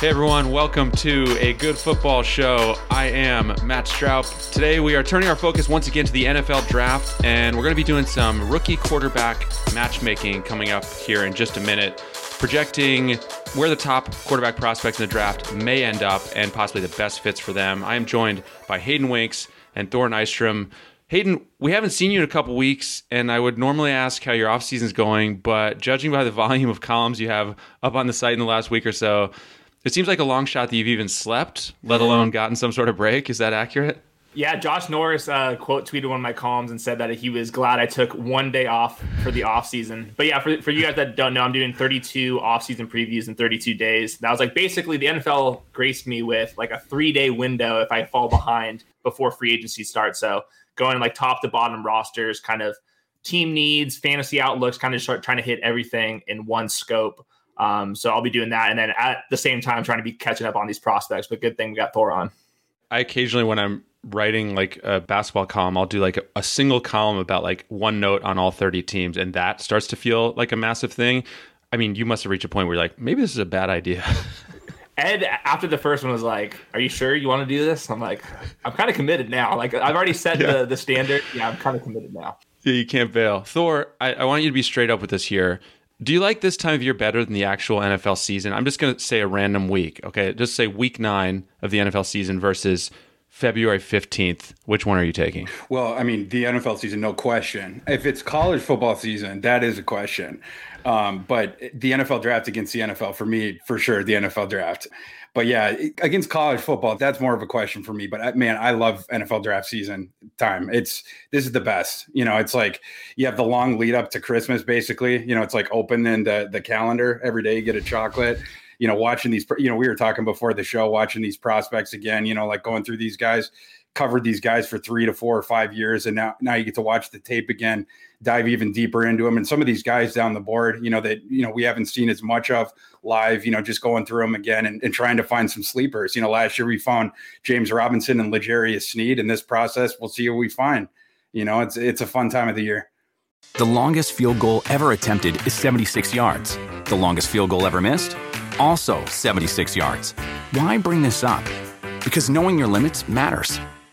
Hey everyone, welcome to a good football show. I am Matt Stroup. Today we are turning our focus once again to the NFL draft, and we're going to be doing some rookie quarterback matchmaking coming up here in just a minute, projecting where the top quarterback prospects in the draft may end up and possibly the best fits for them. I am joined by Hayden Winks and Thor Nystrom. Hayden, we haven't seen you in a couple weeks, and I would normally ask how your off is going, but judging by the volume of columns you have up on the site in the last week or so, it seems like a long shot that you've even slept, let alone gotten some sort of break. Is that accurate? Yeah, Josh Norris uh, quote tweeted one of my columns and said that he was glad I took one day off for the off season. But yeah, for, for you guys that don't know, I'm doing 32 off season previews in 32 days. That was like basically the NFL graced me with like a three day window if I fall behind before free agency starts. So going like top to bottom rosters, kind of team needs, fantasy outlooks, kind of start trying to hit everything in one scope. Um, so I'll be doing that, and then at the same time trying to be catching up on these prospects. But good thing we got Thor on. I occasionally, when I'm writing like a basketball column, I'll do like a, a, single column about like one note on all 30 teams, and that starts to feel like a massive thing. I mean, you must have reached a point where you're like, maybe this is a bad idea. Ed, after the first one, was like, "Are you sure you want to do this?" I'm like, "I'm kind of committed now. Like, I've already set yeah. the the standard. Yeah, I'm kind of committed now." Yeah, you can't bail. Thor, I, I want you to be straight up with this here. Do you like this time of year better than the actual NFL season? I'm just going to say a random week. Okay. Just say week nine of the NFL season versus February 15th. Which one are you taking? Well, I mean, the NFL season, no question. If it's college football season, that is a question. Um, but the NFL draft against the NFL, for me, for sure, the NFL draft but yeah, against college football, that's more of a question for me. But man, I love NFL draft season time. It's this is the best. You know, it's like you have the long lead up to Christmas, basically. You know, it's like opening the the calendar every day. You get a chocolate. You know, watching these. You know, we were talking before the show, watching these prospects again. You know, like going through these guys covered these guys for three to four or five years, and now now you get to watch the tape again, dive even deeper into them. And some of these guys down the board, you know, that you know we haven't seen as much of live, you know, just going through them again and, and trying to find some sleepers. You know, last year we found James Robinson and L'Jarius Sneed. In this process, we'll see what we find. You know, it's it's a fun time of the year. The longest field goal ever attempted is 76 yards. The longest field goal ever missed? Also 76 yards. Why bring this up? Because knowing your limits matters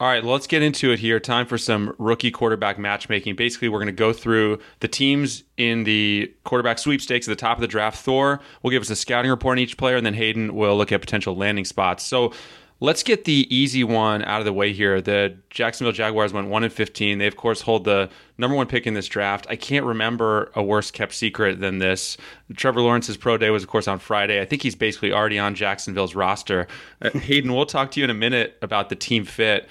All right, let's get into it here. Time for some rookie quarterback matchmaking. Basically, we're going to go through the teams in the quarterback sweepstakes at the top of the draft. Thor will give us a scouting report on each player, and then Hayden will look at potential landing spots. So Let's get the easy one out of the way here. The Jacksonville Jaguars went 1 and 15. They of course hold the number 1 pick in this draft. I can't remember a worse kept secret than this. Trevor Lawrence's pro day was of course on Friday. I think he's basically already on Jacksonville's roster. Uh, Hayden, we'll talk to you in a minute about the team fit.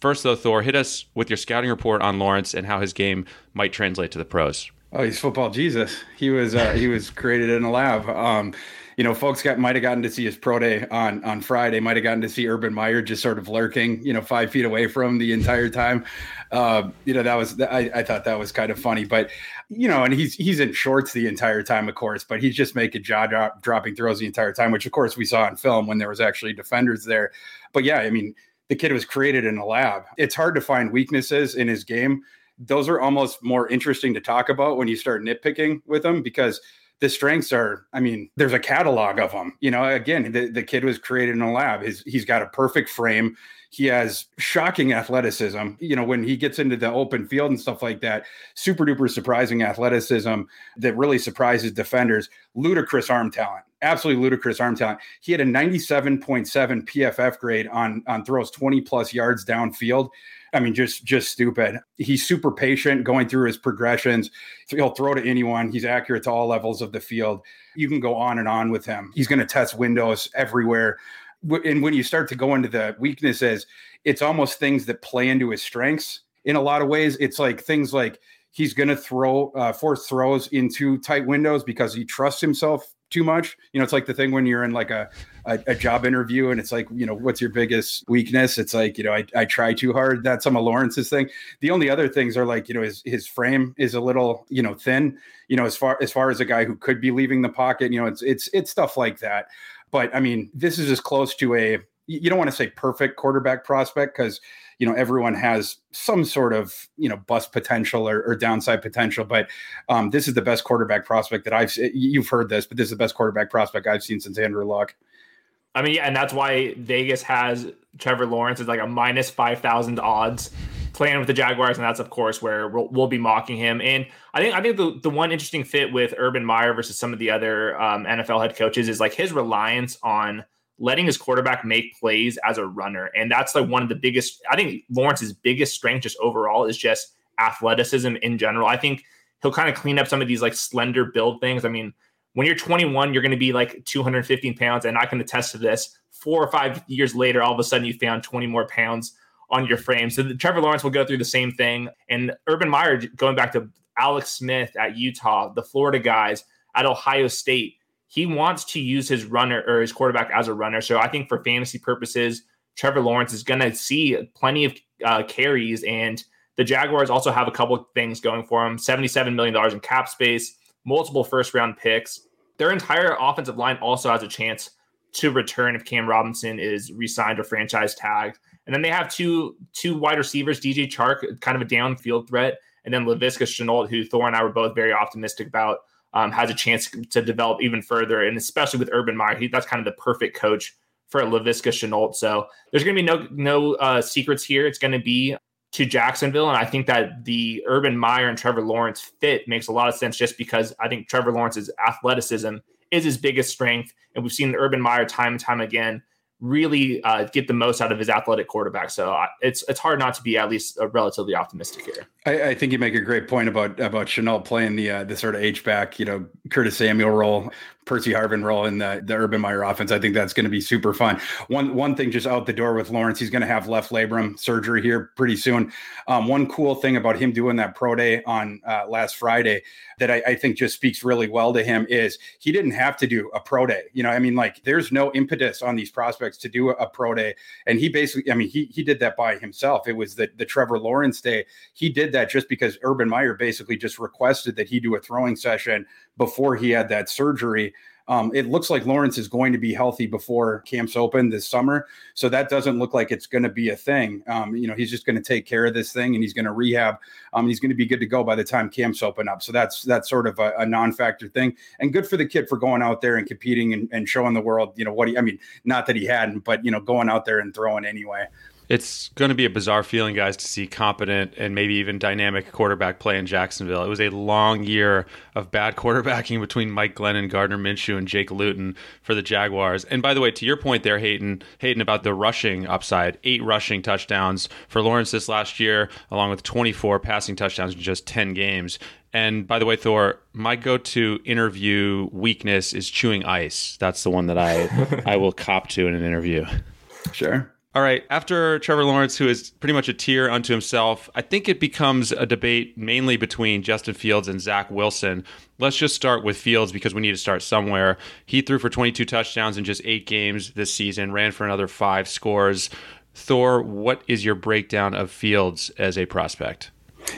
First though, Thor, hit us with your scouting report on Lawrence and how his game might translate to the pros. Oh, he's football Jesus. He was uh, he was created in a lab. Um, you know, folks got might have gotten to see his pro day on on Friday. Might have gotten to see Urban Meyer just sort of lurking, you know, five feet away from the entire time. Uh, you know, that was I, I thought that was kind of funny, but you know, and he's he's in shorts the entire time, of course, but he's just making jaw drop, dropping throws the entire time, which of course we saw on film when there was actually defenders there. But yeah, I mean, the kid was created in a lab. It's hard to find weaknesses in his game. Those are almost more interesting to talk about when you start nitpicking with him because the strengths are, I mean, there's a catalog of them. You know, again, the, the kid was created in a lab. His, he's got a perfect frame. He has shocking athleticism. You know, when he gets into the open field and stuff like that, super duper surprising athleticism that really surprises defenders. Ludicrous arm talent, absolutely ludicrous arm talent. He had a 97.7 PFF grade on on throws 20 plus yards downfield. I mean, just just stupid. He's super patient going through his progressions. He'll throw to anyone. He's accurate to all levels of the field. You can go on and on with him. He's going to test windows everywhere. And when you start to go into the weaknesses, it's almost things that play into his strengths in a lot of ways. It's like things like he's going to throw uh, force throws into tight windows because he trusts himself too much. You know, it's like the thing when you're in like a, a, a, job interview and it's like, you know, what's your biggest weakness? It's like, you know, I, I try too hard. That's some of Lawrence's thing. The only other things are like, you know, his, his frame is a little, you know, thin, you know, as far, as far as a guy who could be leaving the pocket, you know, it's, it's, it's stuff like that. But I mean, this is as close to a, you don't want to say perfect quarterback prospect because you know everyone has some sort of you know bust potential or, or downside potential but um, this is the best quarterback prospect that i've you've heard this but this is the best quarterback prospect i've seen since andrew luck. I mean yeah and that's why vegas has trevor lawrence is like a minus 5000 odds playing with the jaguars and that's of course where we'll, we'll, be mocking him. And i think i think the, the one interesting fit with urban meyer versus some of the other um, nfl head coaches is like his reliance on letting his quarterback make plays as a runner. And that's like one of the biggest, I think Lawrence's biggest strength just overall is just athleticism in general. I think he'll kind of clean up some of these like slender build things. I mean, when you're 21, you're going to be like 215 pounds, and I can attest to this. Four or five years later, all of a sudden you found 20 more pounds on your frame. So Trevor Lawrence will go through the same thing. And Urban Meyer, going back to Alex Smith at Utah, the Florida guys at Ohio State, he wants to use his runner or his quarterback as a runner. So I think for fantasy purposes, Trevor Lawrence is going to see plenty of uh, carries. And the Jaguars also have a couple of things going for them $77 million in cap space, multiple first round picks. Their entire offensive line also has a chance to return if Cam Robinson is re-signed or franchise tagged. And then they have two two wide receivers, DJ Chark, kind of a downfield threat, and then Laviska Shenault, who Thor and I were both very optimistic about um, has a chance to develop even further. And especially with Urban Meyer, he, that's kind of the perfect coach for Laviska Shenault. So there's going to be no no uh, secrets here. It's going to be to Jacksonville, and I think that the Urban Meyer and Trevor Lawrence fit makes a lot of sense just because I think Trevor Lawrence's athleticism is his biggest strength, and we've seen Urban Meyer time and time again really uh, get the most out of his athletic quarterback. So uh, it's it's hard not to be at least uh, relatively optimistic here. I, I, think you make a great point about about Shenault playing the uh, the sort of H back, you know, Curtis Samuel role. Percy Harvin role in the, the Urban Meyer offense. I think that's going to be super fun. One one thing just out the door with Lawrence, he's going to have left labrum surgery here pretty soon. Um, one cool thing about him doing that pro day on uh, last Friday that I, I, think just speaks really well to him is he didn't have to do a pro day. You know, I mean, like there's no impetus on these prospects to do a, a, pro day. And he basically, I mean, he he did that by himself. It was the the Trevor Lawrence day. He did that just because Urban Meyer basically just requested that he do a throwing session before he had that surgery. Um, it looks like Lawrence is going to be healthy before camps open this summer, so that doesn't look like it's going to be a thing. Um, you know, he's just going to take care of this thing and he's going to rehab. Um, he's going to be good to go by the time camps open up. So that's that's sort of a, a non-factor thing, and good for the kid for going out there and competing and, and showing the world, you know, what he. I mean, not that he hadn't, but you know, going out there and throwing anyway it's going to be a bizarre feeling, guys, to see competent and maybe even dynamic quarterback play in Jacksonville. It was a long year of bad quarterbacking between Mike Glennon, Gardner Minshew, and Jake Luton for the Jaguars. And by the way, to your point there, Hayden, Hayden about the rushing upside, eight rushing touchdowns for Lawrence this last year, along with 24 passing touchdowns in just 10 games. And by the way, Thor, my go-to interview weakness is chewing ice. That's the one that I I will cop to in an interview. Sure. All right. After Trevor Lawrence, who is pretty much a tier unto himself, I think it becomes a debate mainly between Justin Fields and Zach Wilson. Let's just start with Fields because we need to start somewhere. He threw for 22 touchdowns in just eight games this season, ran for another five scores. Thor, what is your breakdown of Fields as a prospect?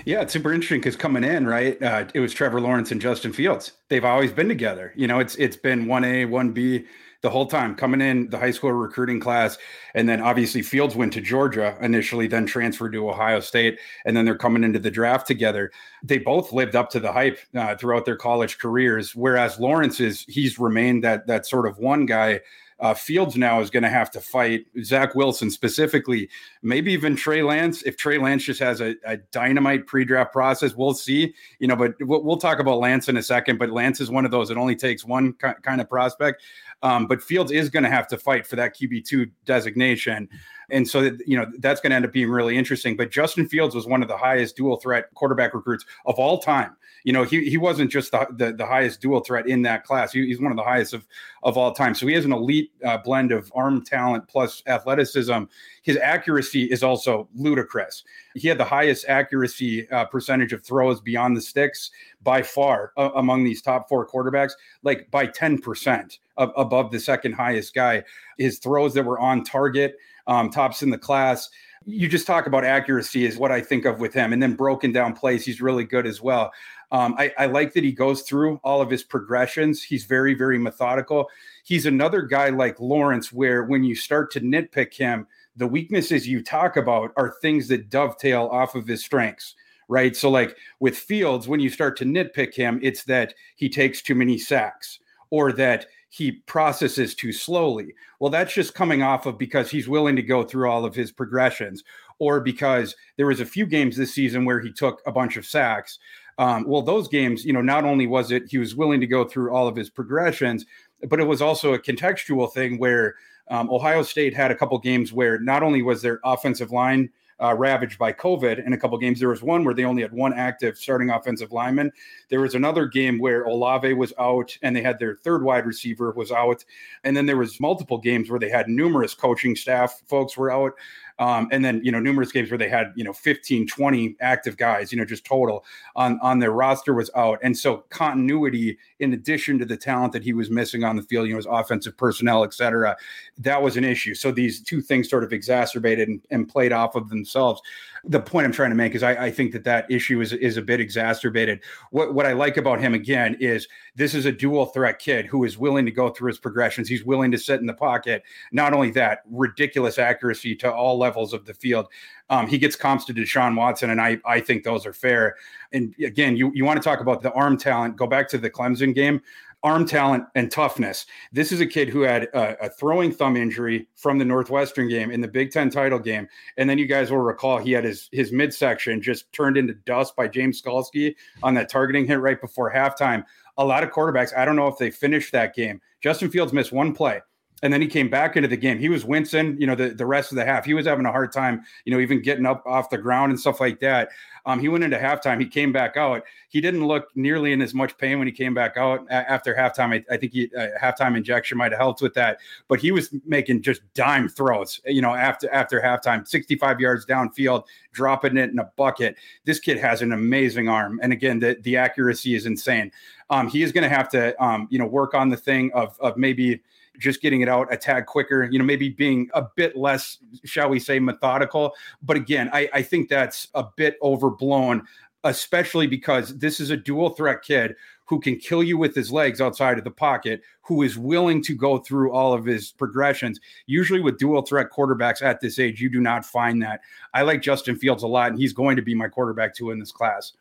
Yeah, it's super interesting because coming in, right, uh, it was Trevor Lawrence and Justin Fields. They've always been together. You know, it's it's been one A, one B the whole time coming in the high school recruiting class. And then obviously Fields went to Georgia initially, then transferred to Ohio State. And then they're coming into the draft together. They both lived up to the hype uh, throughout their college careers. Whereas Lawrence is, he's remained that, that sort of one guy. Uh, Fields now is going to have to fight Zach Wilson specifically, maybe even Trey Lance. If Trey Lance just has a, a dynamite pre-draft process, we'll see. You know, but we'll, we'll, talk about Lance in a second. But Lance is one of those. It only takes one kind of prospect. Um, but Fields is going to have to fight for that QB2 designation. And so, that, you know, that's going to end up being really interesting. But Justin Fields was one of the highest dual threat quarterback recruits of all time. You know, he, he wasn't just the, the, the highest dual threat in that class. He, he's one of the highest of, of all time. So he has an elite uh, blend of arm talent plus athleticism. His accuracy is also ludicrous. He had the highest accuracy uh, percentage of throws beyond the sticks by far uh, among these top four quarterbacks, like by 10% above the second highest guy. His throws that were on target, um, tops in the class. You just talk about accuracy, is what I think of with him. And then broken down plays, he's really good as well. Um, I, I, like that he goes through all of his progressions. He's very, very methodical. He's another guy like Lawrence, where when you start to nitpick him, the weaknesses you talk about are things that dovetail off of his strengths right? So, like with Fields, when you start to nitpick him, it's that he takes too many sacks or that he processes too slowly. Well, that's just coming off of because he's willing to go through all of his progressions, or because there was a few games this season where he took a bunch of sacks. Um, well, those games, you know, not only was it he was willing to go through all of his progressions, but it was also a contextual thing where um, Ohio State had a couple games where not only was their offensive line uh, ravaged by COVID in a couple games. There was one where they only had one active starting offensive lineman. There was another game where Olave was out and they had their third wide receiver was out. And then there was multiple games where they had numerous coaching staff folks were out. Um, and then, you know, numerous games where they had, you know, 15, 20 active guys, you know, just total on, on their roster was out. And so continuity, in addition to the talent that he was missing on the field, you know, his offensive personnel, et cetera, that was an issue. So these two things sort of exacerbated and, and played off of themselves the point I'm trying to make is I, I, think that that issue is is a bit exacerbated. What what I like about him again is this is a dual threat kid who is willing to go through his progressions. He's willing to sit in the pocket. Not only that, ridiculous accuracy to all levels of the field. Um, he gets comps to Deshaun Watson, and I I think those are fair. And again, you you want to talk about the arm talent? Go back to the Clemson game arm talent and toughness. This is a kid who had a, a, throwing thumb injury from the Northwestern game in the Big Ten title game, and then you guys will recall he had his his midsection just turned into dust by James Skalski on that targeting hit right before halftime. A lot of quarterbacks, I don't know if they finished that game. Justin Fields missed one play and then he came back into the game. He was wincing, you know, the, the rest of the half. He was having a hard time, you know, even getting up off the ground and stuff like that. Um, he went into halftime. He came back out. He didn't look nearly in as much pain when he came back out after halftime. I, I think he, uh, halftime injection might have helped with that, but he was making just dime throws, you know, after after halftime, 65 yards downfield, dropping it in a bucket. This kid has an amazing arm, and again, the the accuracy is insane. Um, he is going to have to, um, you know, work on the thing of of maybe just getting it out a tad quicker, you know, maybe being a bit less, shall we say, methodical. But again, I, I think that's a bit overblown, especially because this is a dual threat kid who can kill you with his legs outside of the pocket, who is willing to go through all of his progressions. Usually, with dual threat quarterbacks at this age, you do not find that. I like Justin Fields a lot, and he's going to be my quarterback too in this class.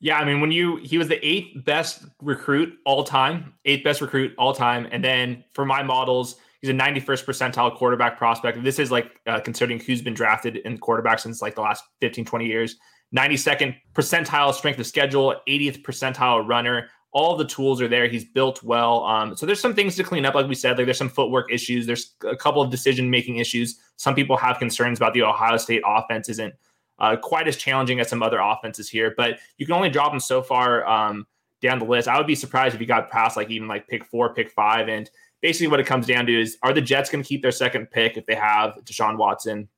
Yeah, I mean, when you he was the eighth best recruit all time, eighth best recruit all time, and then for my models, he's a 91st percentile quarterback prospect. This is like uh, considering who's been drafted in quarterback since like the last 15, 20 years. 92nd percentile strength of schedule, 80th percentile runner. All the tools are there. He's built well. Um, so there's some things to clean up, like we said. Like there's some footwork issues. There's a couple of decision making issues. Some people have concerns about the Ohio State offense isn't uh, quite as challenging as some other offenses here, but you can only drop him so far um, down the list. I would be surprised if he got past like even like pick four, pick five. And basically, what it comes down to is are the Jets going to keep their second pick if they have Deshaun Watson?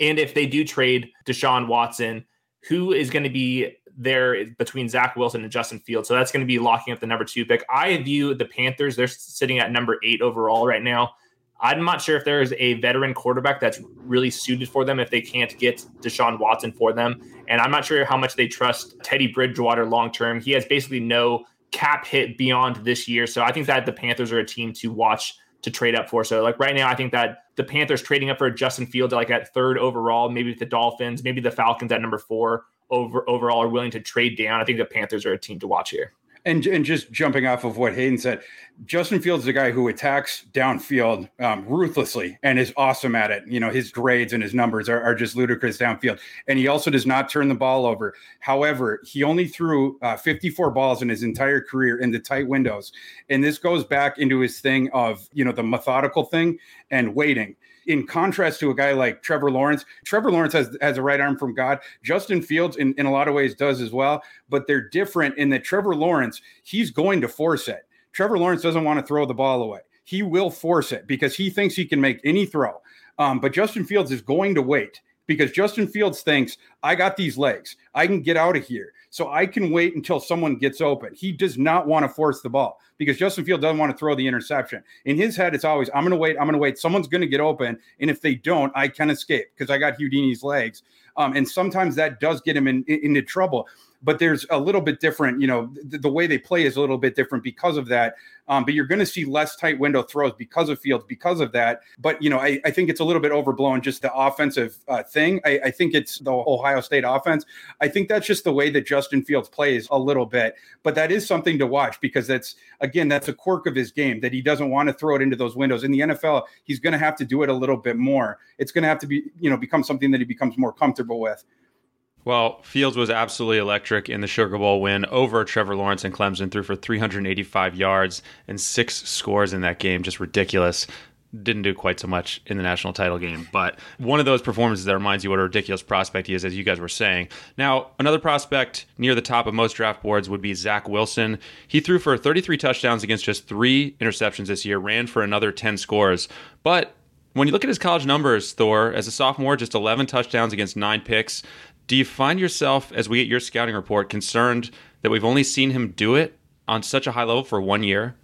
And if they do trade Deshaun Watson, who is going to be there between Zach Wilson and Justin Fields? So that's going to be locking up the number two pick. I view the Panthers, they're sitting at number eight overall right now. I'm not sure if there's a veteran quarterback that's really suited for them if they can't get Deshaun Watson for them. And I'm not sure how much they trust Teddy Bridgewater long term. He has basically no cap hit beyond this year. So I think that the Panthers are a team to watch to trade up for. So like right now, I think that the Panthers trading up for Justin Fields like at third overall, maybe the Dolphins, maybe the Falcons at number four over overall are willing to trade down. I think the Panthers are a team to watch here. And, and just jumping off of what Hayden said, Justin Fields is a guy who attacks downfield um, ruthlessly and is awesome at it. You know, his grades and his numbers are, are, just ludicrous downfield. And he also does not turn the ball over. However, he only threw uh, 54 balls in his entire career into tight windows. And this goes back into his thing of, you know, the methodical thing and waiting in contrast to a guy like Trevor Lawrence, Trevor Lawrence has, has a right arm from God. Justin Fields, in, in a lot of ways, does as well, but they're different in that Trevor Lawrence, he's going to force it. Trevor Lawrence doesn't want to throw the ball away. He will force it because he thinks he can make any throw. Um, but Justin Fields is going to wait because Justin Fields thinks, I got these legs. I can get out of here. So I can wait until someone gets open. He does not want to force the ball because Justin Field doesn't want to throw the interception. In his head, it's always, I'm going to wait. I'm going to wait. Someone's going to get open. And if they don't, I can escape because I got Houdini's legs. Um, and sometimes that does get him in, in, into trouble but there's a little bit different. You know, the, way they play is a little bit different because of that. Um, but you're going to see less tight window throws because of Fields, because of that. But you know, I, I think it's a little bit overblown just the offensive uh, thing. I, I, think it's the Ohio State offense. I think that's just the way that Justin Fields plays a little bit. But that is something to watch because that's again that's a quirk of his game that he doesn't want to throw it into those windows. In the NFL, he's going to have to do it a little bit more. It's going to have to be you know become something that he becomes more comfortable with. Well, Fields was absolutely electric in the Sugar Bowl win over Trevor Lawrence and Clemson, threw for 385 yards and six scores in that game. Just ridiculous. Didn't do quite so much in the national title game, but one of those performances that reminds you what a ridiculous prospect he is, as you guys were saying. Now, another prospect near the top of most draft boards would be Zach Wilson. He threw for 33 touchdowns against just three interceptions this year, ran for another 10 scores, but when you look at his college numbers, Thor, as a sophomore, just 11 touchdowns against nine picks. Do you find yourself, as we get your scouting report, concerned that we've only seen him do it on such a high level for one year?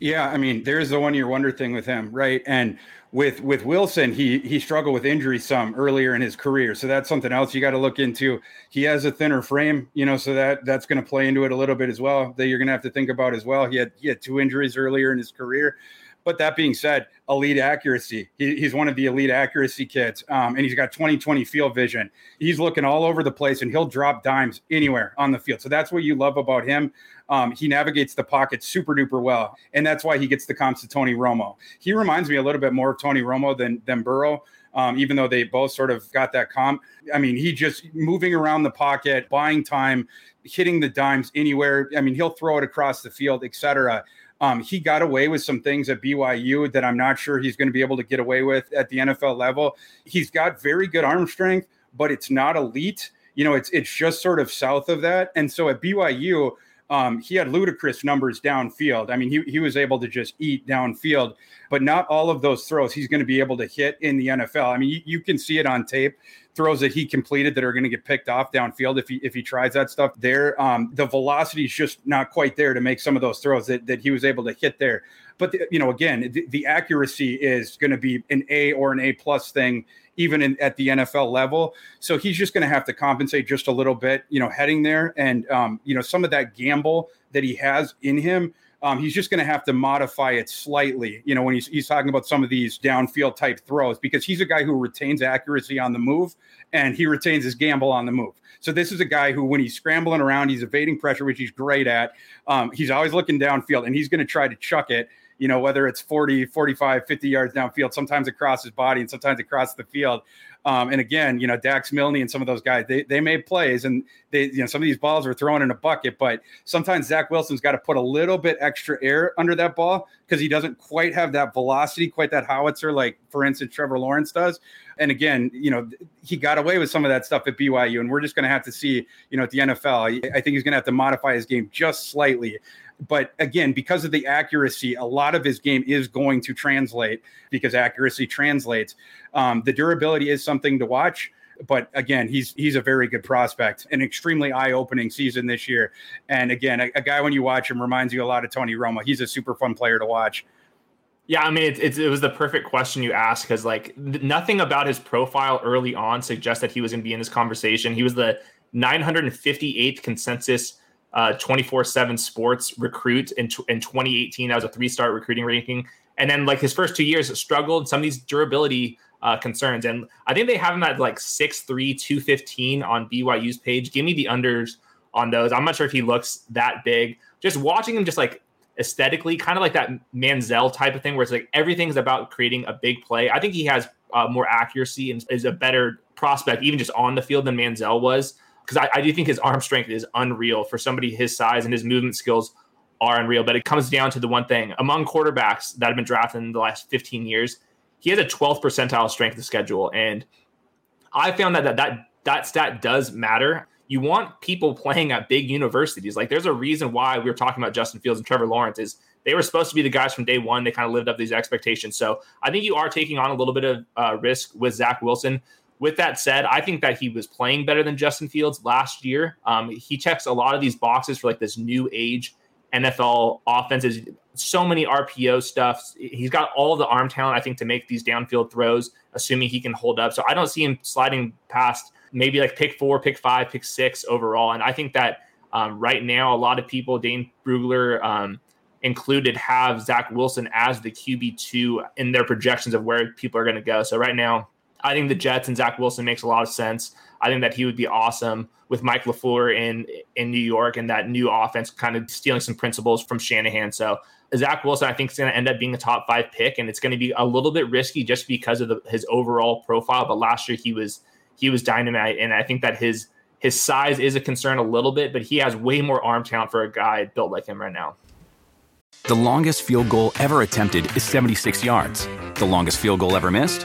Yeah, I mean, there's the one year wonder thing with him, right? And with with Wilson, he he struggled with injury some earlier in his career, so that's something else you got to look into. He has a thinner frame, you know, so that that's going to play into it a little bit as well. That you're going to have to think about as well. He had he had two injuries earlier in his career, but that being said, elite accuracy. He, he's one of the elite accuracy kids, um, and he's got 20/20 field vision. He's looking all over the place, and he'll drop dimes anywhere on the field. So that's what you love about him. Um, he navigates the pocket super duper well, and that's why he gets the comps to Tony Romo. He reminds me a little bit more of Tony Romo than than Burrow. Um, even though they both sort of got that comp. I mean, he just moving around the pocket, buying time, hitting the dimes anywhere. I mean, he'll throw it across the field, etc. Um, he got away with some things at BYU that I'm not sure he's going to be able to get away with at the NFL level. He's got very good arm strength, but it's not elite. You know, it's it's just sort of south of that. And so at BYU, um, he had ludicrous numbers downfield. I mean, he, he was able to just eat downfield, but not all of those throws he's going to be able to hit in the NFL. I mean, you, you can see it on tape. Throws that he completed that are going to get picked off downfield if he if he tries that stuff there. Um, the velocity is just not quite there to make some of those throws that, that he was able to hit there. But the, you know, again, the, the accuracy is going to be an A or an A plus thing even in, at the NFL level. So he's just going to have to compensate just a little bit, you know, heading there. And, um, you know, some of that gamble that he has in him, um, he's just going to have to modify it slightly, you know, when he's, he's talking about some of these downfield type throws, because he's a guy who retains accuracy on the move and he retains his gamble on the move. So this is a guy who, when he's scrambling around, he's evading pressure, which he's great at. Um, he's always looking downfield and he's going to try to chuck it you know, whether it's 40, 45, 50 yards downfield, sometimes across his body and sometimes across the field. Um, and again, you know, Dax Milne and some of those guys, they, they made plays and they, you know, some of these balls were thrown in a bucket, but sometimes Zach Wilson's got to put a little bit extra air under that ball because he doesn't quite have that velocity, quite that howitzer, like for instance, Trevor Lawrence does. And again, you know, he got away with some of that stuff at BYU, and we're just going to have to see, you know, at the NFL. I think he's going to have to modify his game just slightly but again, because of the accuracy, a lot of his game is going to translate because accuracy translates. Um, the durability is something to watch. But again, he's he's a very good prospect, an extremely eye-opening season this year. And again, a, a guy when you watch him reminds you a lot of Tony Romo. He's a super fun player to watch. Yeah, I mean, it, it, it was the perfect question you asked because, like, nothing about his profile early on suggests that he was going to be in this conversation. He was the 958th consensus uh, 24 7 sports recruit in, in 2018. That was a three star recruiting ranking. And then, like, his first two years struggled some of these durability uh, concerns. And I think they have him at like 6'3, 215 on BYU's page. Give me the unders on those. I'm not sure if he looks that big. Just watching him, just like aesthetically, kind of like that Manziel type of thing, where it's like everything's about creating a big play. I think he has uh, more accuracy and is a better prospect, even just on the field, than Manziel was because I, I do think his arm strength is unreal for somebody his size and his movement skills are unreal. But it comes down to the one thing among quarterbacks that have been drafted in the last 15 years, he has a 12th percentile strength of schedule. And I found that that that, that stat does matter. You want people playing at big universities. Like there's a reason why we were talking about Justin Fields and Trevor Lawrence is they were supposed to be the guys from day one. They kind of lived up these expectations. So I think you are taking on a little bit of uh, risk with Zach Wilson. With that said, I think that he was playing better than Justin Fields last year. Um, he checks a lot of these boxes for like this new age NFL offenses. So many RPO stuff. He's got all the arm talent, I think, to make these downfield throws, assuming he can hold up. So I don't see him sliding past maybe like pick four, pick five, pick six overall. And I think that um, right now, a lot of people, Dane Brugler um, included, have Zach Wilson as the QB2 in their projections of where people are going to go. So right now, I think the Jets and Zach Wilson makes a lot of sense. I think that he would be awesome with Mike LaFleur in in New York and that new offense kind of stealing some principles from Shanahan. So Zach Wilson, I think, is going to end up being a top five pick, and it's going to be a little bit risky just because of the, his overall profile. But last year he was he was dynamite, and I think that his his size is a concern a little bit, but he has way more arm talent for a guy built like him right now. The longest field goal ever attempted is 76 yards. The longest field goal ever missed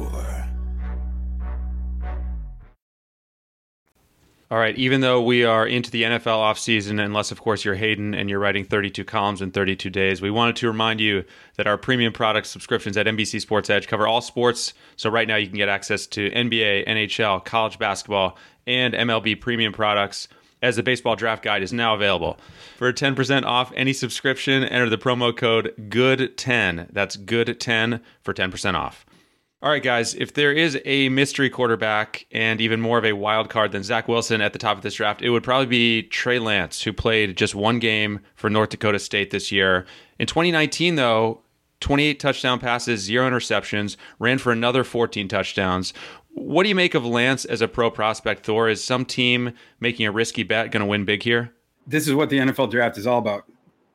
All right. Even though we are into the NFL offseason, unless, of course, you're Hayden and you're writing 32 columns in 32 days, we wanted to remind you that our premium product subscriptions at NBC Sports Edge cover all sports. So right now you can get access to NBA, NHL, college basketball, and MLB premium products as the baseball draft guide is now available. For 10% off any subscription, enter the promo code GOOD10. That's GOOD10 for 10% off. All right, guys, if there is a mystery quarterback and even more of a wild card than Zach Wilson at the top of this draft, it would probably be Trey Lance, who played just one game for North Dakota State this year. In 2019, though, 28 touchdown passes, zero interceptions, ran for another 14 touchdowns. What do you make of Lance as a pro prospect, Thor? Is some team making a risky bet going to win big here? This is what the NFL draft is all about.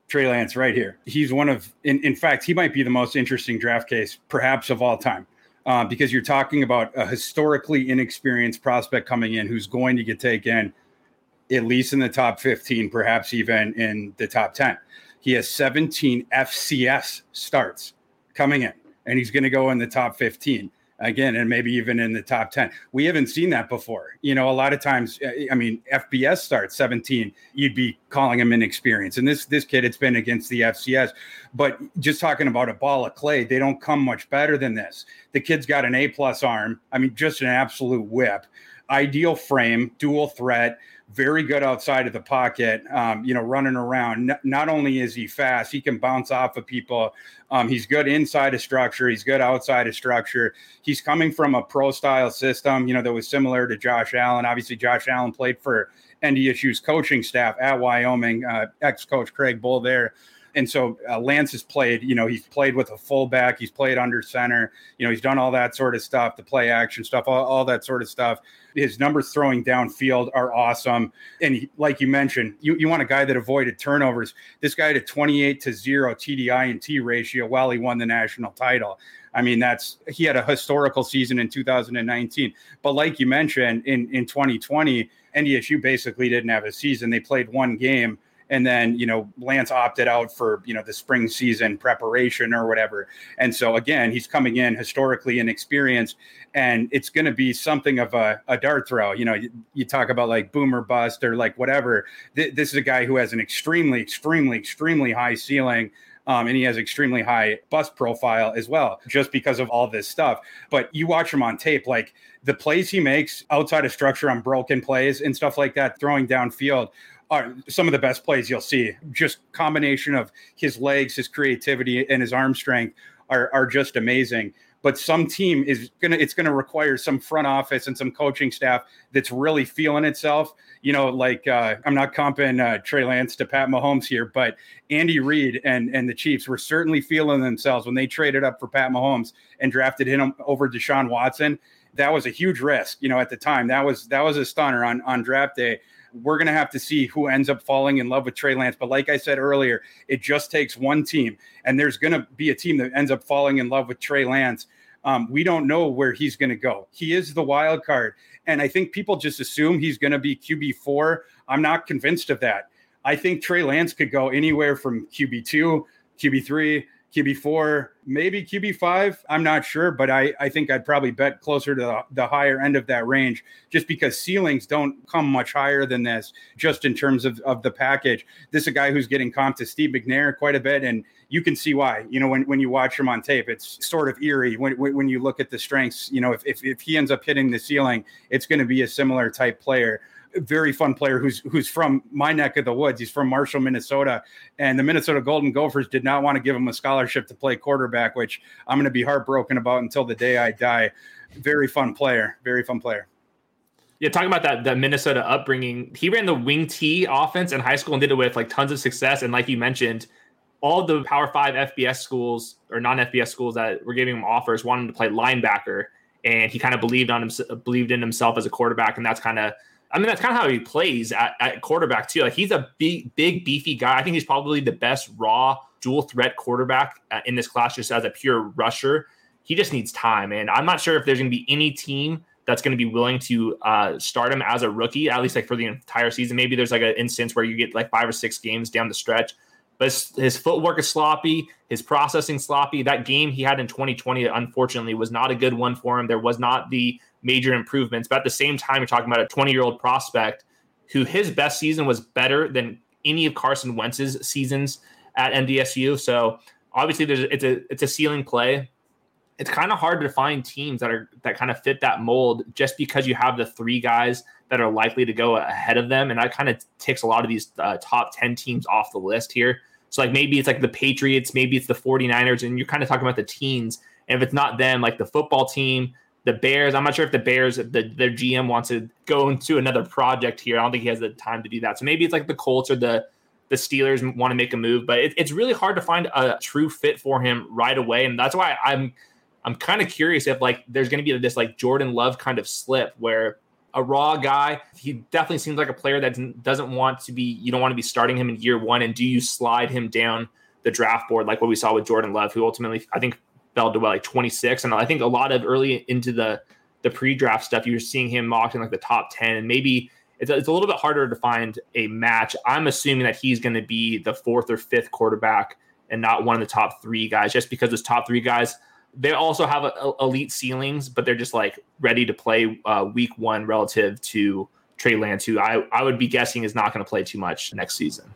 Trey Lance, right here. He's one of, in, in fact, he might be the most interesting draft case, perhaps of all time uh, because you're talking about a historically inexperienced prospect coming in who's going to get taken at least in the top 15, perhaps even in the top 10. He has 17 FCS starts coming in, and he's going to go in the top 15 again and maybe even in the top 10 we haven't seen that before. You know a lot of times uh, i mean fbs starts 17 you'd be calling him inexperienced. And this this kid it's been against the fcs but just talking about a ball of clay they don't come much better than this. The kid's got an a plus arm. I mean just an absolute whip. Ideal frame dual threat very good outside of the pocket, um, you know, running around. N- not only is he fast, he can bounce off of people. Um, he's good inside of structure. He's good outside of structure. He's coming from a pro style system, you know, that was similar to Josh Allen. Obviously, Josh Allen played for NDSU's coaching staff at Wyoming, uh, ex coach Craig Bohl there. And so uh, Lance has played, you know, he's played with a fullback, he's played under center, you know, he's done all that sort of stuff, the play action stuff, all, all that sort of stuff. His numbers throwing downfield are awesome. And he, like you mentioned, you, you want a guy that avoided turnovers. This guy had a 28 to 0 TDI and T ratio while he won the national title. I mean, that's he had a historical season in 2019. But like you mentioned, in, in 2020, NDSU basically didn't have a season. They played one game and then you know Lance opted out for you know the spring season preparation or whatever. And so again, he's coming in historically inexperienced, and it's going to be something of a, a dart throw. You know, you, you, talk about like boomer bust or like whatever. Th- this is a guy who has an extremely, extremely, extremely high ceiling. Um, and he has extremely high bust profile as well, just because of all this stuff. But you watch him on tape, like the plays he makes outside of structure on broken plays and stuff like that, throwing downfield are some of the best plays you'll see. Just combination of his legs, his creativity, and his arm strength are, are just amazing. But some team is gonna it's gonna require some front office and some coaching staff that's really feeling itself. You know, like uh, I'm not comping uh, Trey Lance to Pat Mahomes here, but Andy Reid and and the Chiefs were certainly feeling themselves when they traded up for Pat Mahomes and drafted him over Deshaun Watson. That was a huge risk, you know, at the time. That was that was a stunner on on draft day we're going to have to see who ends up falling in love with Trey Lance. But like I said earlier, it just takes one team, and there's going to be a team that ends up falling in love with Trey Lance. Um, we don't know where he's going to go. He is the wild card. And I think people just assume he's going to be QB4. I'm not convinced of that. I think Trey Lance could go anywhere from QB2, QB3, QB4, maybe QB5. I'm not sure, but I, I think I'd probably bet closer to the, the, higher end of that range just because ceilings don't come much higher than this, just in terms of, of the package. This is a guy who's getting comped to Steve McNair quite a bit, and you can see why. You know, when, when you watch him on tape, it's sort of eerie when, when you look at the strengths. You know, if, if, if he ends up hitting the ceiling, it's going to be a similar type player very fun player who's who's from my neck of the woods. He's from Marshall, Minnesota, and the Minnesota Golden Gophers did not want to give him a scholarship to play quarterback, which I'm going to be heartbroken about until the day I die. Very fun player, very fun player. Yeah, talking about that that Minnesota upbringing, he ran the wing T offense in high school and did it with like tons of success. And like you mentioned, all the Power Five FBS schools or non FBS schools that were giving him offers wanted him to play linebacker, and he kind of believed on him, believed in himself as a quarterback, and that's kind of I mean, that's kind of how he plays at, at, quarterback too. Like he's a big, big, beefy guy. I think he's probably the best raw dual threat quarterback uh, in this class, just as a pure rusher. He just needs time, and I'm not sure if there's going to be any team that's going to be willing to uh, start him as a rookie, at least like for the entire season. Maybe there's like an instance where you get like five or six games down the stretch, but his, his footwork is sloppy, his processing sloppy. That game he had in 2020, unfortunately, was not a good one for him. There was not the major improvements. But at the same time, you're talking about a 20 year old prospect who his best season was better than any of Carson Wentz's seasons at NDSU. So obviously, there's it's a it's a ceiling play. It's kind of hard to find teams that are that kind of fit that mold just because you have the three guys that are likely to go ahead of them, and that kind of takes a lot of these uh, top ten teams off the list here. So like maybe it's like the Patriots, maybe it's the 49ers, and you're kind of talking about the teens. And if it's not them, like the football team, the Bears, I'm not sure if the Bears, the, their GM wants to go into another project here. I don't think he has the time to do that. So maybe it's like the Colts or the the Steelers want to make a move, but it, it's really hard to find a true fit for him right away, and that's why I'm I'm kind of curious if like there's going to be this like Jordan Love kind of slip where a raw guy. He definitely seems like a player that doesn't want to be, you don't want to be starting him in year one. And do you slide him down the draft board like what we saw with Jordan Love, who ultimately, I think, fell to like 26. And I think a lot of early into the, the pre-draft stuff, you're seeing him mocked in like the top 10 and maybe it's a, it's a little bit harder to find a match. I'm assuming that he's going to be the fourth or fifth quarterback and not one of the top three guys, just because those top three guys they also have a, a elite ceilings, but they're just like ready to play uh, week one relative to Trey Lance, who I, I would be guessing is not going to play too much next season.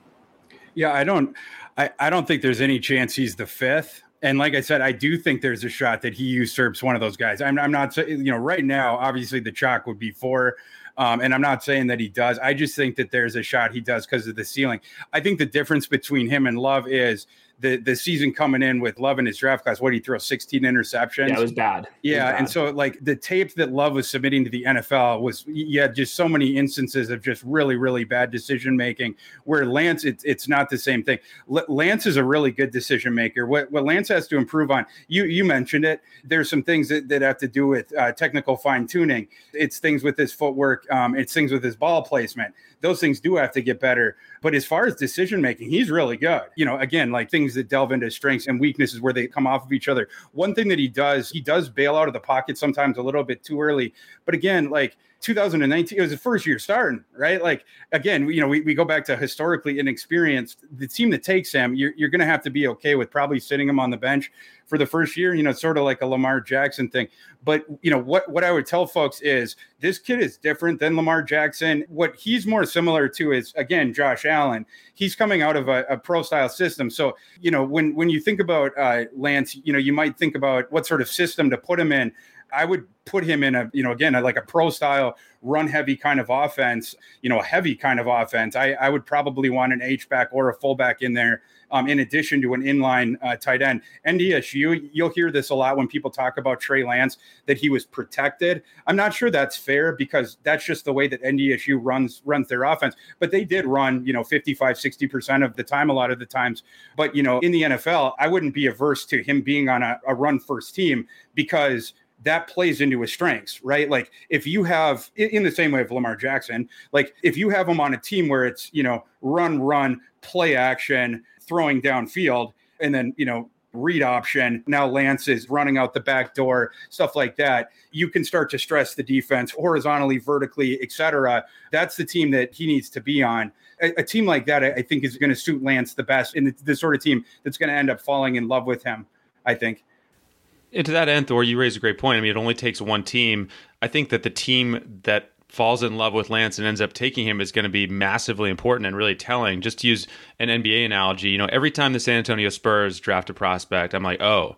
Yeah, I don't I, I don't think there's any chance he's the fifth. And like I said, I do think there's a shot that he usurps one of those guys. I'm, I'm not saying, you know, right now, obviously the chalk would be four. Um, and I'm not saying that he does. I just think that there's a shot he does because of the ceiling. I think the difference between him and Love is the the season coming in with Love in his draft class, what did he throw 16 interceptions? Yeah, it was bad. yeah, was bad. and so like the tape that Love was submitting to the NFL was yeah, just so many instances of just really really bad decision making. Where Lance, it's it's not the same thing. L- Lance is a really good decision maker. What what Lance has to improve on, you you mentioned it. There's some things that, that have to do with uh, technical fine tuning. It's things with his footwork. Um, it's things with his ball placement those things do have to get better. But as far as decision making, he's really good. You know, again, like things that delve into strengths and weaknesses where they come off of each other. One thing that he does, he does bail out of the pocket sometimes a little bit too early. But again, like 2019, it was the first year starting, right? Like, again, you know, we, we go back to historically inexperienced. The team that takes him, you're, you're going to have to be okay with probably sitting him on the bench for the first year, you know, sort of like a Lamar Jackson thing. But, you know, what, what I would tell folks is this kid is different than Lamar Jackson. What he's more similar to is, again, Josh Allen. He's coming out of a, a pro style system. So, you know, when, when you think about uh, Lance, you know, you might think about what sort of system to put him in. I would put him in a, you know, again, like a pro style run heavy kind of offense, you know, a heavy kind of offense. I, I would probably want an H back or a fullback in there. Um, in addition to an inline uh, tight end, NDSU, you'll hear this a lot when people talk about Trey Lance that he was protected. I'm not sure that's fair because that's just the way that NDSU runs runs their offense. But they did run, you know, 55, 60 percent of the time, a lot of the times. But you know, in the NFL, I wouldn't be averse to him being on a, a run first team because that plays into his strengths, right? Like if you have in the same way of Lamar Jackson, like if you have him on a team where it's, you know, run, run, play action, throwing downfield, and then, you know, read option. Now Lance is running out the back door, stuff like that. You can start to stress the defense horizontally, vertically, etc. That's the team that he needs to be on. A, a team like that, I, think, is going to suit Lance the best, and the, the sort of team that's going to end up falling in love with him. I think. And to that end, Thor, you raise a great point. I mean, it only takes one team. I think that the team that falls in love with Lance and ends up taking him is going to be massively important and really telling. Just to use an NBA analogy, you know, every time the San Antonio Spurs draft a prospect, I'm like, oh,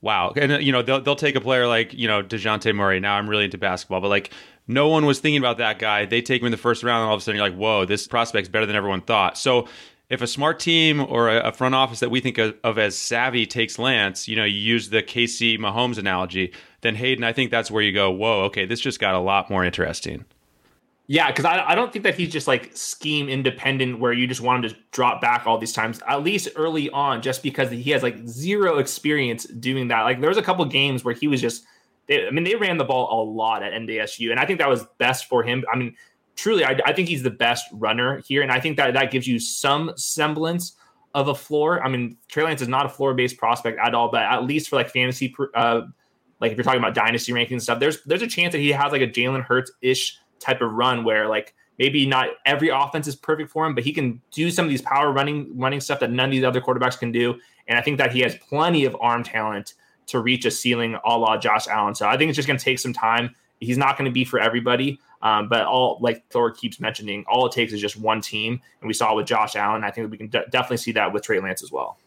wow. And, you know, they'll, they'll take a player like, you know, DeJounte Murray. Now I'm really into basketball, but like, no one was thinking about that guy. They take him in the first round, and all of a sudden you're like, whoa, this prospect's better than everyone thought. So if a smart team or a, front office that we think of, of, as savvy takes Lance, you know, you use the KC Mahomes analogy, then Hayden, I think that's where you go, whoa, okay, this just got a lot more interesting. Yeah, because I, I don't think that he's just like scheme independent where you just want him to drop back all these times, at least early on, just because he has like zero experience doing that. Like there was a couple games where he was just, I mean, they ran the ball a lot at NDSU, and I think that was best for him. I mean, truly, I, I, think he's the best runner here, and I think that that gives you some semblance of a floor. I mean, Trey Lance is not a floor based prospect at all, but at least for like fantasy, uh, like if you're talking about dynasty rankings and stuff, there's there's a chance that he has like a Jalen Hurts ish type of run where like maybe not every offense is perfect for him, but he can do some of these power running running stuff that none of these other quarterbacks can do. And I think that he has plenty of arm talent to reach a ceiling a la Josh Allen. So I think it's just going to take some time he's not going to be for everybody. Um, but all like Thor keeps mentioning, all it takes is just one team, and we saw with Josh Allen. I think we can de- definitely see that with Trey Lance as well.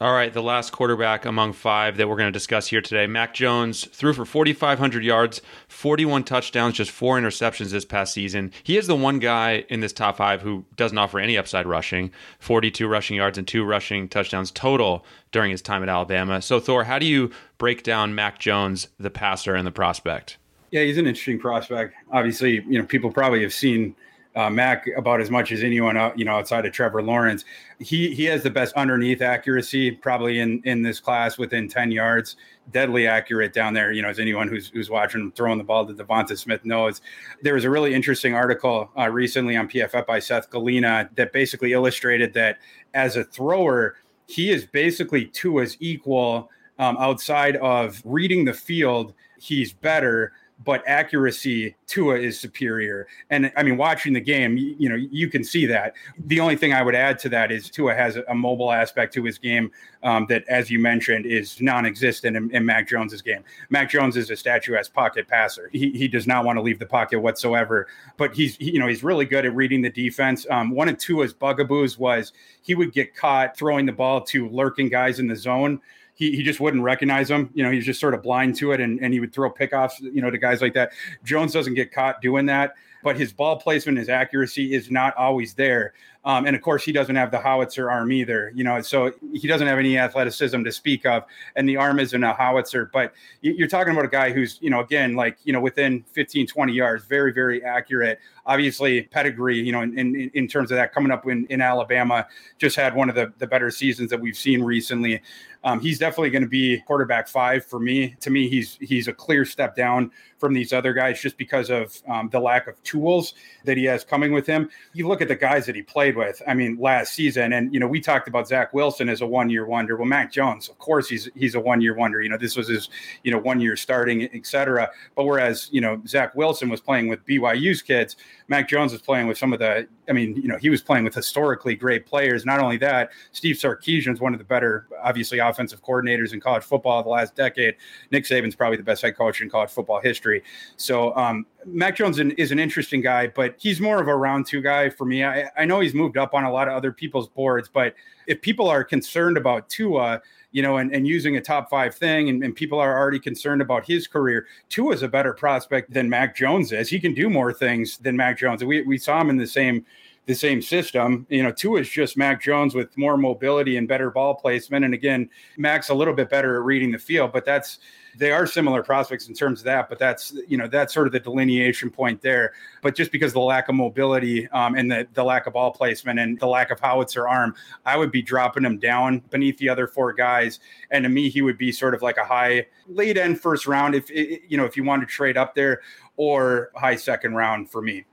All right, the last quarterback among five that we're going to discuss here today. Mac Jones threw for 4,500 yards, 41 touchdowns, just four interceptions this past season. He is the one guy in this top five who doesn't offer any upside rushing 42 rushing yards and two rushing touchdowns total during his time at Alabama. So, Thor, how do you break down Mac Jones, the passer and the prospect? Yeah, he's an interesting prospect. Obviously, you know, people probably have seen uh, Mac about as much as anyone, uh, you know, outside of Trevor Lawrence. He he has the best underneath accuracy probably in in this class within ten yards. Deadly accurate down there. You know, as anyone who's who's watching him throwing the ball to Devonta Smith knows. There was a really interesting article uh, recently on PFF by Seth Galina that basically illustrated that as a thrower, he is basically Tua's equal um, outside of reading the field. He's better but accuracy Tua is superior. And I mean, watching the game, you, you, know, you can see that. The only thing I would add to that is Tua has a, mobile aspect to his game um, that, as you mentioned, is non-existent in, in, Mac Jones's game. Mac Jones is a statuesque pocket passer. He, he does not want to leave the pocket whatsoever. But he's he, you know he's really good at reading the defense. Um, one of Tua's bugaboos was he would get caught throwing the ball to lurking guys in the zone he, he just wouldn't recognize them. You know, he's just sort of blind to it and, and he would throw pickoffs, you know, to guys like that. Jones doesn't get caught doing that, but his ball placement, his accuracy is not always there. Um, and of course, he doesn't have the howitzer arm either, you know, so he doesn't have any athleticism to speak of. And the arm isn't a howitzer, but you're talking about a guy who's, you know, again, like, you know, within 15, 20 yards, very, very accurate. Obviously, pedigree, you know, in, in, in terms of that coming up in, in Alabama, just had one of the, the better seasons that we've seen recently. Um, he's definitely going to be quarterback five for me. To me, he's he's a clear step down from these other guys just because of um, the lack of tools that he has coming with him. You look at the guys that he played with. I mean, last season, and you know, we talked about Zach Wilson as a one year wonder. Well, Mac Jones, of course, he's he's a one year wonder. You know, this was his you know one year starting, etc. But whereas you know Zach Wilson was playing with BYU's kids, Mac Jones was playing with some of the. I mean, you know, he was playing with historically great players. Not only that, Steve Sarkisian is one of the better, obviously, offensive coordinators in college football of the last decade. Nick Saban's probably the best head coach in college football history. So um, Mac Jones is an interesting guy, but he's more of a round two guy for me. I, I know he's moved up on a lot of other people's boards, but if people are concerned about Tua, you know, and, and using a top five thing, and, and people are already concerned about his career, Tua is a better prospect than Mac Jones is. He can do more things than Mac Jones. We, we saw him in the same the same system. You know, Tua is just Mac Jones with more mobility and better ball placement. And again, Mac's a little bit better at reading the field, but that's they are similar prospects in terms of that, but that's you know that's sort of the delineation point there. But just because the lack of mobility um, and the, the lack of ball placement and the lack of howitzer arm, I would be dropping him down beneath the other four guys. And to me, he would be sort of like a high late end first round if you know if you want to trade up there, or high second round for me.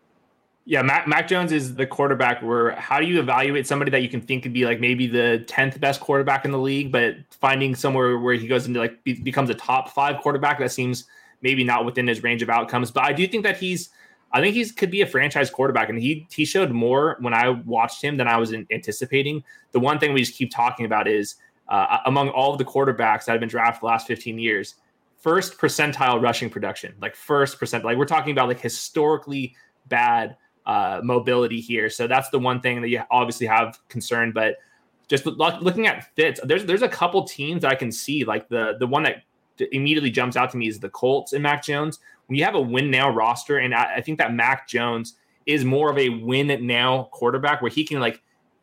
Yeah, Mac, Mac, Jones is the quarterback where how do you evaluate somebody that you can think could be like maybe the 10th best quarterback in the league, but finding somewhere where he goes into like be, becomes a top five quarterback that seems maybe not within his range of outcomes. But I do think that he's, I think he's could be a franchise quarterback, and he he showed more when I watched him than I was anticipating. The one thing we just keep talking about is uh, among all of the quarterbacks that have been drafted the last 15 years, first percentile rushing production, like first percent, like we're talking about like historically bad uh, mobility here. So that's the one thing that you obviously have concern. But just looking at fits, there's there's a couple teams that I can see. Like the the one that immediately jumps out to me is the Colts and Mac Jones. When you have a win now roster, and I, I think that Mac Jones is more of a win now quarterback where he can like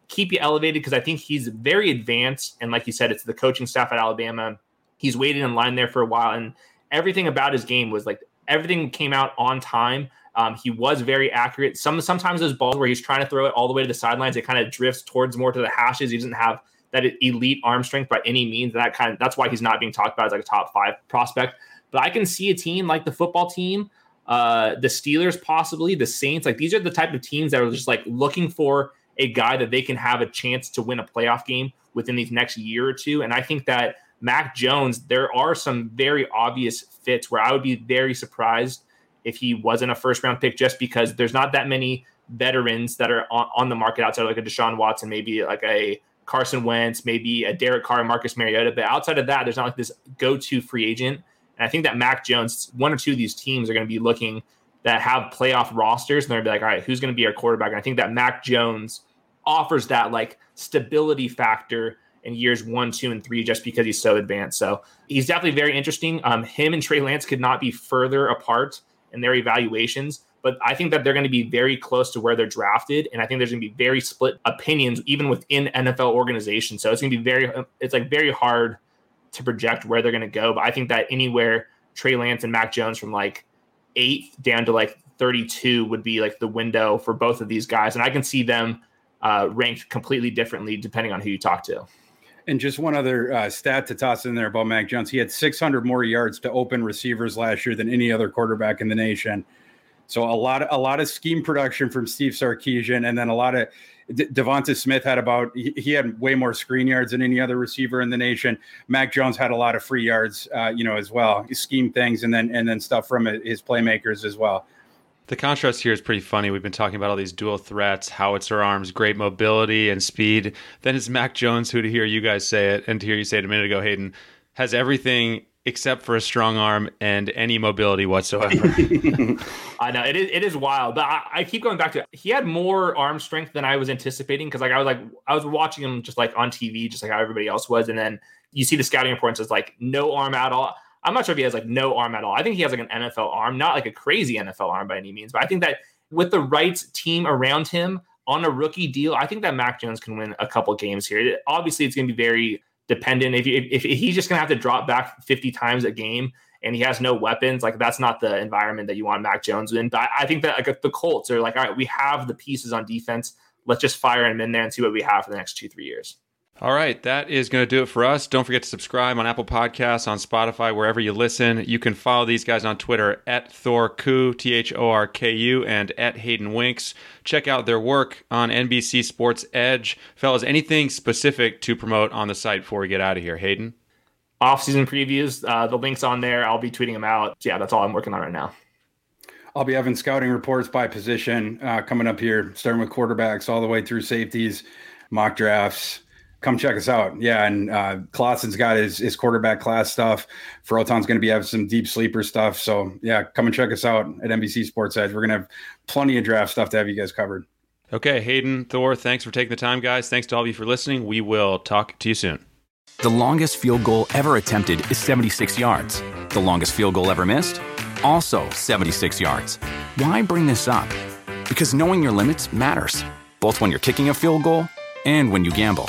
keep you elevated because I think he's very advanced. And like you said, it's the coaching staff at Alabama. He's waited in line there for a while, and everything about his game was like everything came out on time. Um, he was very accurate. Some sometimes those balls where he's trying to throw it all the way to the sidelines, it kind of drifts towards more to the hashes. He doesn't have that elite arm strength by any means. That kind of that's why he's not being talked about as like a top five prospect. But I can see a team like the football team, uh, the Steelers, possibly the Saints. Like these are the type of teams that are just like looking for a guy that they can have a chance to win a playoff game within these next year or two. And I think that Mac Jones, there are some very obvious fits where I would be very surprised if he wasn't a first round pick, just because there's not that many veterans that are on, on the market outside of like a Deshaun Watson, maybe like a Carson Wentz, maybe a Derek Carr, Marcus Mariota. But outside of that, there's not like this go to free agent. And I think that Mac Jones, one or two of these teams are going to be looking that have playoff rosters, and they're be like, all right, who's going to be our quarterback? And I think that Mac Jones offers that like stability factor in years one, two, and three, just because he's so advanced. So he's definitely very interesting. Um, him and Trey Lance could not be further apart in their evaluations, but I think that they're going to be very close to where they're drafted, and I think there's going to be very split opinions even within NFL organizations. So it's going to be very, it's like very hard to project where they're going to go. But I think that anywhere Trey Lance and Mac Jones from like eighth down to like 32 would be like the window for both of these guys, and I can see them uh, ranked completely differently depending on who you talk to. And just one other uh, stat to toss in there about Mac Jones. He had 600 more yards to open receivers last year than any other quarterback in the nation. So a lot of a lot of scheme production from Steve Sarkisian, and then a lot of De- Devonta Smith had about he, he, had way more screen yards than any other receiver in the nation. Mac Jones had a lot of free yards, uh, you know, as well. He scheme things and then and then stuff from his playmakers as well. The contrast here is pretty funny. We've been talking about all these dual threats, howitzer arms, great mobility and speed. Then it's Mac Jones, who to hear you guys say it and to hear you say it a minute ago, Hayden, has everything except for a strong arm and any mobility whatsoever. I know it is it is wild, but I, I, keep going back to it. He had more arm strength than I was anticipating because like I was like I was watching him just like on TV, just like how everybody else was, and then you see the scouting reports as like no arm at all. I'm not sure if he has like no arm at all. I think he has like an NFL arm, not like a crazy NFL arm by any means, but I think that with the right team around him on a rookie deal, I think that Mac Jones can win a couple games here. Obviously, it's going to be very dependent. If, if, if he's just going to have to drop back 50 times a game and he has no weapons, like that's not the environment that you want Mac Jones in. But I, I think that like the Colts are like, all right, we have the pieces on defense. Let's just fire him in there and see what we have for the next two, three years. All right, that is going to do it for us. Don't forget to subscribe on Apple Podcasts, on Spotify, wherever you listen. You can follow these guys on Twitter at Thorku, T H O R K U, and at Hayden Winks. Check out their work on NBC Sports Edge. Fellas, anything specific to promote on the site before we get out of here? Hayden? Off-season previews, uh, the link's on there. I'll be tweeting them out. Yeah, that's all I'm working on right now. I'll be having scouting reports by position uh, coming up here, starting with quarterbacks all the way through safeties, mock drafts come check us out. Yeah, and uh, Clausen's got his, his quarterback class stuff. Froton's going to be having some deep sleeper stuff. So yeah, come and check us out at NBC Sports Edge. We're going to have plenty of draft stuff to have you guys covered. Okay, Hayden, Thor, thanks for taking the time, guys. Thanks to all of you for listening. We will talk to you soon. The longest field goal ever attempted is 76 yards. The longest field goal ever missed? Also 76 yards. Why bring this up? Because knowing your limits matters, both when you're kicking a field goal and when you gamble.